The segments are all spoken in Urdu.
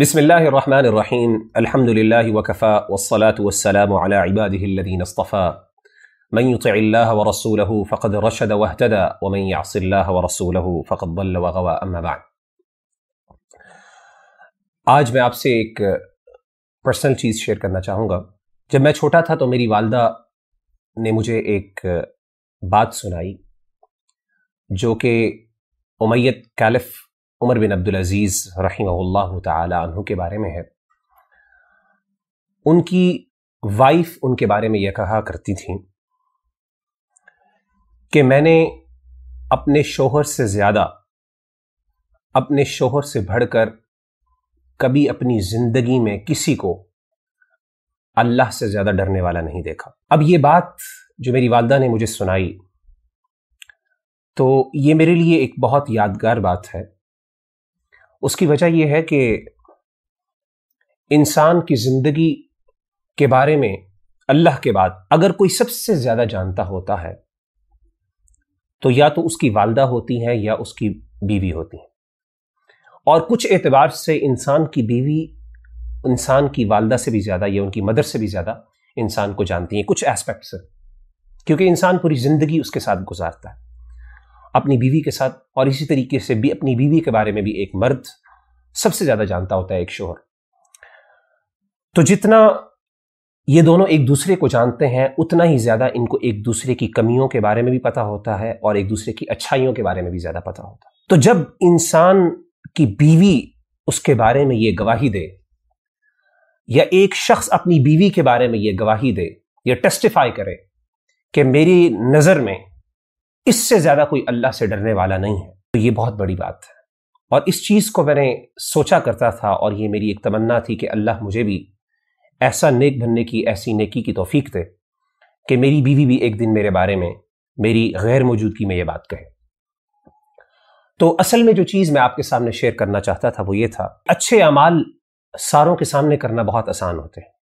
بسم اللہ الرحمن الرحیم الحمد للہ وکفا والصلاة والسلام على عباده الذين اصطفى من يطع الله ورسوله فقد رشد واهتدى ومن يعص الله ورسوله فقد ضل وغوى اما بعد آج میں آپ سے ایک پرسنل چیز شیئر کرنا چاہوں گا. جب میں چھوٹا تھا تو میری والدہ نے مجھے ایک بات سنائی جو کہ امیت کیلف عمر بن عبدالعزیز رحمہ اللہ تعالی عنہ کے بارے میں ہے۔ ان کی وائف ان کے بارے میں یہ کہا کرتی تھیں کہ میں نے اپنے شوہر سے زیادہ، اپنے شوہر سے بڑھ کر کبھی اپنی زندگی میں کسی کو اللہ سے زیادہ ڈرنے والا نہیں دیکھا۔ اب یہ بات جو میری والدہ نے مجھے سنائی تو یہ میرے لیے ایک بہت یادگار بات ہے۔ اس کی وجہ یہ ہے کہ انسان کی زندگی کے بارے میں اللہ کے بعد اگر کوئی سب سے زیادہ جانتا ہوتا ہے، تو یا تو اس کی والدہ ہوتی ہے یا اس کی بیوی ہوتی ہے اور کچھ اعتبار سے انسان کی بیوی انسان کی والدہ سے بھی زیادہ یا ان کی مدر سے بھی زیادہ انسان کو جانتی ہیں، کچھ اسپیکٹ سے۔ کیونکہ انسان پوری زندگی اس کے ساتھ گزارتا ہے۔ اپنی بیوی کے ساتھ اور اسی طریقے سے بھی اپنی بیوی کے بارے میں بھی ایک مرد سب سے زیادہ جانتا ہوتا ہے ایک شوہر۔ تو جتنا یہ دونوں ایک دوسرے کو جانتے ہیں، اتنا ہی زیادہ ان کو ایک دوسرے کی کمیوں کے بارے میں بھی پتا ہوتا ہے اور ایک دوسرے کی اچھائیوں کے بارے میں بھی زیادہ پتا ہوتا ہے۔ تو جب انسان کی بیوی اس کے بارے میں یہ گواہی دے یا ایک شخص اپنی بیوی کے بارے میں یہ گواہی دے یا ٹیسٹیفائی کرے کہ میری نظر میں اس سے زیادہ کوئی اللہ سے ڈرنے والا نہیں ہے۔ تو یہ بہت بڑی بات ہے۔ اور اس چیز کو میں نے سوچا کرتا تھا اور یہ میری ایک تمنا تھی کہ اللہ مجھے بھی ایسا نیک بننے کی، ایسی نیکی کی توفیق دے کہ میری بیوی بھی ایک دن میرے بارے میں میری غیر موجودگی میں یہ بات کہے۔ تو اصل میں جو چیز میں آپ کے سامنے شیئر کرنا چاہتا تھا وہ یہ تھا۔ اچھے اعمال ساروں کے سامنے کرنا بہت آسان ہوتے ہیں۔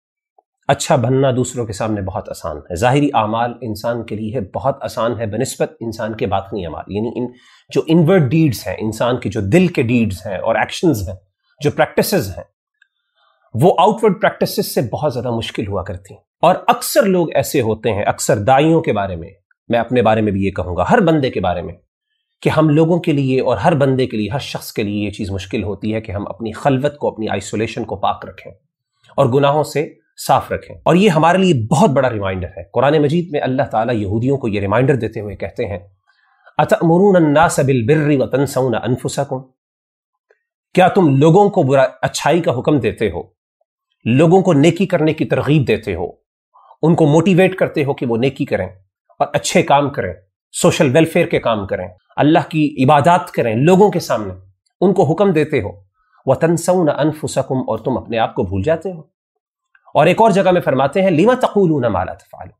اچھا بننا دوسروں کے سامنے بہت آسان ہے۔ ظاہری اعمال انسان کے لیے بہت آسان ہے، بنسبت انسان کے باطنی اعمال۔ یعنی ان جو انورڈ ڈیڈز ہیں، انسان کے جو دل کے ڈیڈز ہیں اور ایکشنز ہیں، جو پریکٹسز ہیں، وہ آؤٹ ورڈ پریکٹسز سے بہت زیادہ مشکل ہوا کرتی ہیں۔ اور اکثر لوگ ایسے ہوتے ہیں، اکثر دائیوں کے بارے میں میں اپنے بارے میں بھی یہ کہوں گا، ہر بندے کے بارے میں، کہ ہم لوگوں کے لیے اور ہر بندے کے لیے، ہر شخص کے لیے یہ چیز مشکل ہوتی ہے کہ ہم اپنی خلوت کو، اپنی آئسولیشن کو پاک رکھیں۔ اور گناہوں سے صاف رکھیں۔ اور یہ ہمارے لیے بہت بڑا ریمائنڈر ہے۔ قرآن مجید میں اللہ تعالیٰ یہودیوں کو یہ ریمائنڈر دیتے ہوئے کہتے ہیں الناس بالبر وتنسون انفسکم؟ کیا تم لوگوں کو برا اچھائی کا حکم دیتے ہو؟ لوگوں کو نیکی کرنے کی ترغیب دیتے ہو؟ ان کو موٹیویٹ کرتے ہو کہ وہ نیکی کریں اور اچھے کام کریں سوشل ویلفیئر کے کام کریں، اللہ کی عبادات کریں لوگوں کے سامنے؟ ان کو حکم دیتے ہو وہ تنسون انفسکم اور تم اپنے آپ کو بھول جاتے ہو؟ اور ایک اور جگہ میں فرماتے ہیں لیما تقولون ما لا تفعلون؟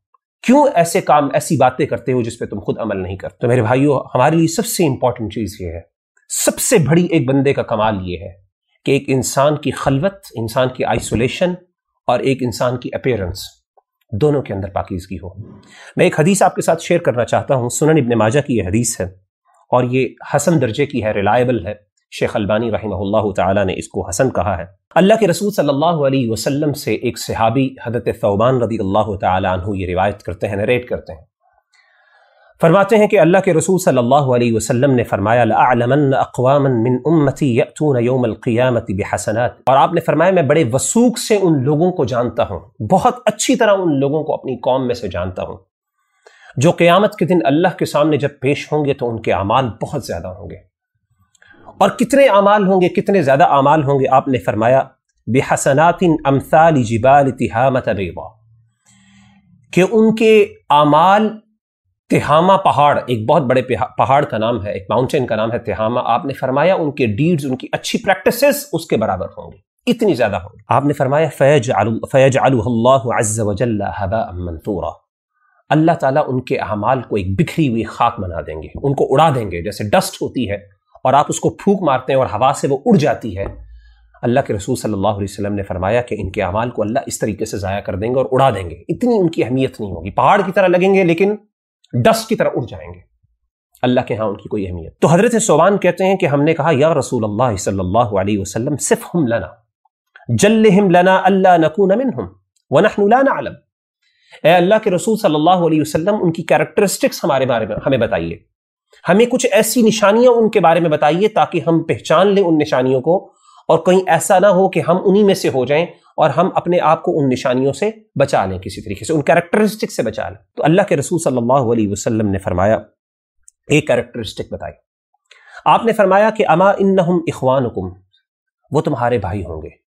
کیوں ایسے کام، ایسی باتیں کرتے ہو جس پہ تم خود عمل نہیں کرتے؟ تو میرے بھائیو، ہمارے لیے سب سے امپورٹنٹ چیز یہ ہے، سب سے بڑی ایک بندے کا کمال یہ ہے کہ ایک انسان کی خلوت، انسان کی آئسولیشن اور ایک انسان کی اپیرنس دونوں کے اندر پاکیزگی ہو۔ میں ایک حدیث آپ کے ساتھ شیئر کرنا چاہتا ہوں۔ سنن ابن ماجہ کی یہ حدیث ہے اور یہ حسن درجے کی ہے ریلائبل ہے۔ شیخ البانی رحمہ اللہ تعالیٰ نے اس کو حسن کہا ہے۔ اللہ کے رسول صلی اللہ علیہ وسلم سے ایک صحابی حضرت ثوبان رضی اللہ تعالیٰ عنہ یہ روایت کرتے ہیں، نریٹ کرتے ہیں۔ فرماتے ہیں کہ اللہ کے رسول صلی اللہ علیہ وسلم نے فرمایا، لَأَعْلَمَنَّ أَقْوَامًا مِّنْ أُمَّتِي يَأْتُونَ يَوْمَ الْقِيَامَةِ بِحَسَنَاتِ۔ اور آپ نے فرمایا، میں بڑے وسوق سے ان لوگوں کو جانتا ہوں۔ بہت اچھی طرح ان لوگوں کو اپنی قوم میں سے جانتا ہوں۔ جو قیامت کے دن اللہ کے سامنے جب پیش ہوں گے تو ان کے اعمال بہت زیادہ ہوں گے۔ اور کتنے اعمال ہوں گے، کتنے زیادہ اعمال ہوں گے، آپ نے فرمایا بے حسنات امثال جبال تہامت بیضا کہ ان کے اعمال تہامہ پہاڑ، ایک بہت بڑے پہاڑ کا نام ہے، ایک ماؤنٹین کا نام ہے تہامہ، آپ نے فرمایا ان کے ڈیڈز ان کی اچھی پریکٹسز اس کے برابر ہوں گے، اتنی زیادہ ہوں گے۔ آپ نے فرمایا فیج فیج اللہ عز وجل منثورا۔ اللہ تعالیٰ ان کے اعمال کو ایک بکھری ہوئی خاک بنا دیں گے، ان کو اڑا دیں گے، جیسے ڈسٹ ہوتی ہے۔ اور آپ اس کو پھونک مارتے ہیں اور ہوا سے وہ اڑ جاتی ہے۔ اللہ کے رسول صلی اللہ علیہ وسلم نے فرمایا کہ ان کے اعمال کو اللہ اس طریقے سے ضائع کر دیں گے اور اڑا دیں گے۔ اتنی ان کی اہمیت نہیں ہوگی۔ پہاڑ کی طرح لگیں گے لیکن ڈسٹ کی طرح اڑ جائیں گے۔ اللہ کے ہاں ان کی کوئی اہمیت۔ تو حضرت صوبان کہتے ہیں کہ ہم نے کہا، یا رسول اللہ صلی اللہ علیہ وسلم صرف ہم لنا، جلہم لنا اللہ نکون منہم ونحن لا نعلم۔ اے اللہ کے رسول صلی اللہ علیہ وسلم، ان کی کیریکٹرسٹکس ہمارے بارے میں ہمیں بتائیے۔ ہمیں کچھ ایسی نشانیاں ان کے بارے میں بتائیے تاکہ ہم پہچان لیں ان نشانیوں کو اور کہیں ایسا نہ ہو کہ ہم انہی میں سے ہو جائیں اور ہم اپنے آپ کو ان نشانیوں سے بچا لیں کسی طریقے سے، ان کیریکٹرسٹک سے بچا لیں۔ تو اللہ کے رسول صلی اللہ علیہ وسلم نے فرمایا، ایک کیریکٹرسٹک بتائی۔ آپ نے فرمایا کہ اما انہم اخوانکم، وہ تمہارے بھائی ہوں گے۔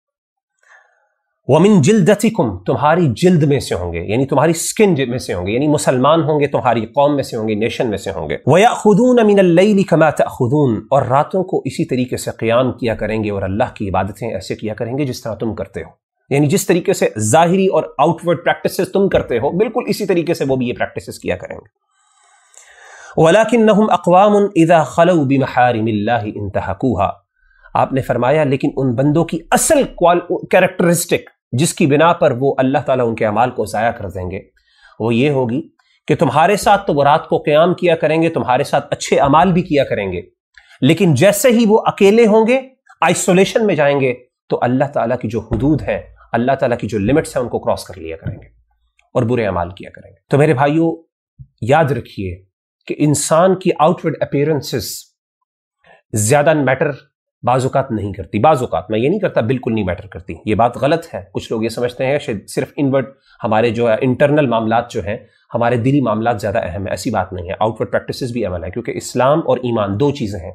ومن جلدتکم تمہاری جلد میں سے ہوں گے یعنی تمہاری سکن جی- میں سے ہوں گے یعنی مسلمان ہوں گے، تمہاری قوم میں سے ہوں گے نیشن میں سے ہوں گے۔ وَيَأْخُذُونَ مِنَ اللَّيْلِ كَمَا تَأْخُذُونَ، اور راتوں کو اسی طریقے سے قیام کیا کریں گے اور اللہ کی عبادتیں ایسے کیا کریں گے جس طرح تم کرتے ہو۔ یعنی جس طریقے سے ظاہری اور آؤٹ ورڈ پریکٹسز تم کرتے ہو، بالکل اسی طریقے سے وہ بھی یہ پریکٹسز کیا کریں گے۔ وَلَكِنَّهُمْ أَقْوَامٌ إِذَا خَلَوْا بِمَحَارِمِ اللَّهِ انْتَحَقُوهَا آپ نے فرمایا، لیکن ان بندوں کی اصل کیریکٹرسٹک جس کی بنا پر وہ اللہ تعالیٰ ان کے اعمال کو ضائع کر دیں گے، وہ یہ ہوگی کہ تمہارے ساتھ تو وہ رات کو قیام کیا کریں گے، تمہارے ساتھ اچھے اعمال بھی کیا کریں گے، لیکن جیسے ہی وہ اکیلے ہوں گے آئسولیشن میں جائیں گے، تو اللہ تعالیٰ کی جو حدود ہے اللہ تعالیٰ کی جو لمٹس ہیں، ان کو کراس کر لیا کریں گے اور برے اعمال کیا کریں گے۔ تو میرے بھائیوں یاد رکھیے کہ انسان کی آؤٹ ورڈ اپیرنسز زیادہ میٹر بعض اوقات نہیں کرتی، بعض اوقات میں یہ نہیں کرتا، بالکل نہیں میٹر کرتی۔ یہ بات غلط ہے۔ کچھ لوگ یہ سمجھتے ہیں صرف انورٹ ہمارے جو ہے انٹرنل معاملات جو ہیں، ہمارے دلی معاملات زیادہ اہم ہیں، ایسی بات نہیں ہے۔ آؤٹ ورڈ پریکٹسز بھی اہم ہے کیونکہ اسلام اور ایمان دو چیزیں ہیں۔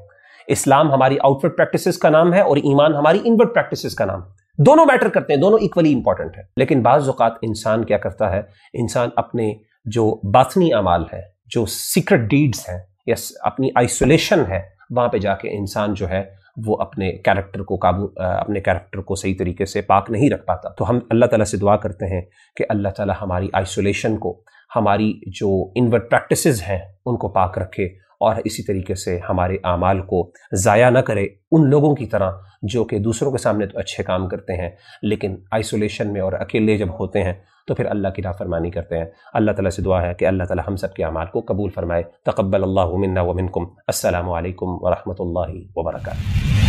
اسلام ہماری آؤٹ ورڈ پریکٹسز کا نام ہے اور ایمان ہماری انورٹ پریکٹسز کا نام۔ دونوں میٹر کرتے ہیں، دونوں اکولی امپورٹنٹ ہے لیکن بعض اوقات انسان کیا کرتا ہے، انسان اپنے جو باطنی اعمال ہے جو سیکرٹ ڈیڈز ہیں، یا اپنی آئسولیشن ہے، وہاں پہ جا کے انسان جو ہے وہ اپنے کیریکٹر کو قابو اپنے کیریکٹر کو صحیح طریقے سے پاک نہیں رکھ پاتا۔ تو ہم اللہ تعالیٰ سے دعا کرتے ہیں کہ اللہ تعالیٰ ہماری آئسولیشن کو، ہماری جو انورٹ پریکٹسز ہیں، ان کو پاک رکھے۔ اور اسی طریقے سے ہمارے اعمال کو ضائع نہ کرے ان لوگوں کی طرح جو کہ دوسروں کے سامنے تو اچھے کام کرتے ہیں، لیکن آئسولیشن میں اور اکیلے جب ہوتے ہیں تو پھر اللہ کی نافرمانی کرتے ہیں۔ اللہ تعالیٰ سے دعا ہے کہ اللہ تعالیٰ ہم سب کے اعمال کو قبول فرمائے۔ تقبل اللہ منا ومنکم۔ السلام علیکم ورحمۃ اللہ وبرکاتہ۔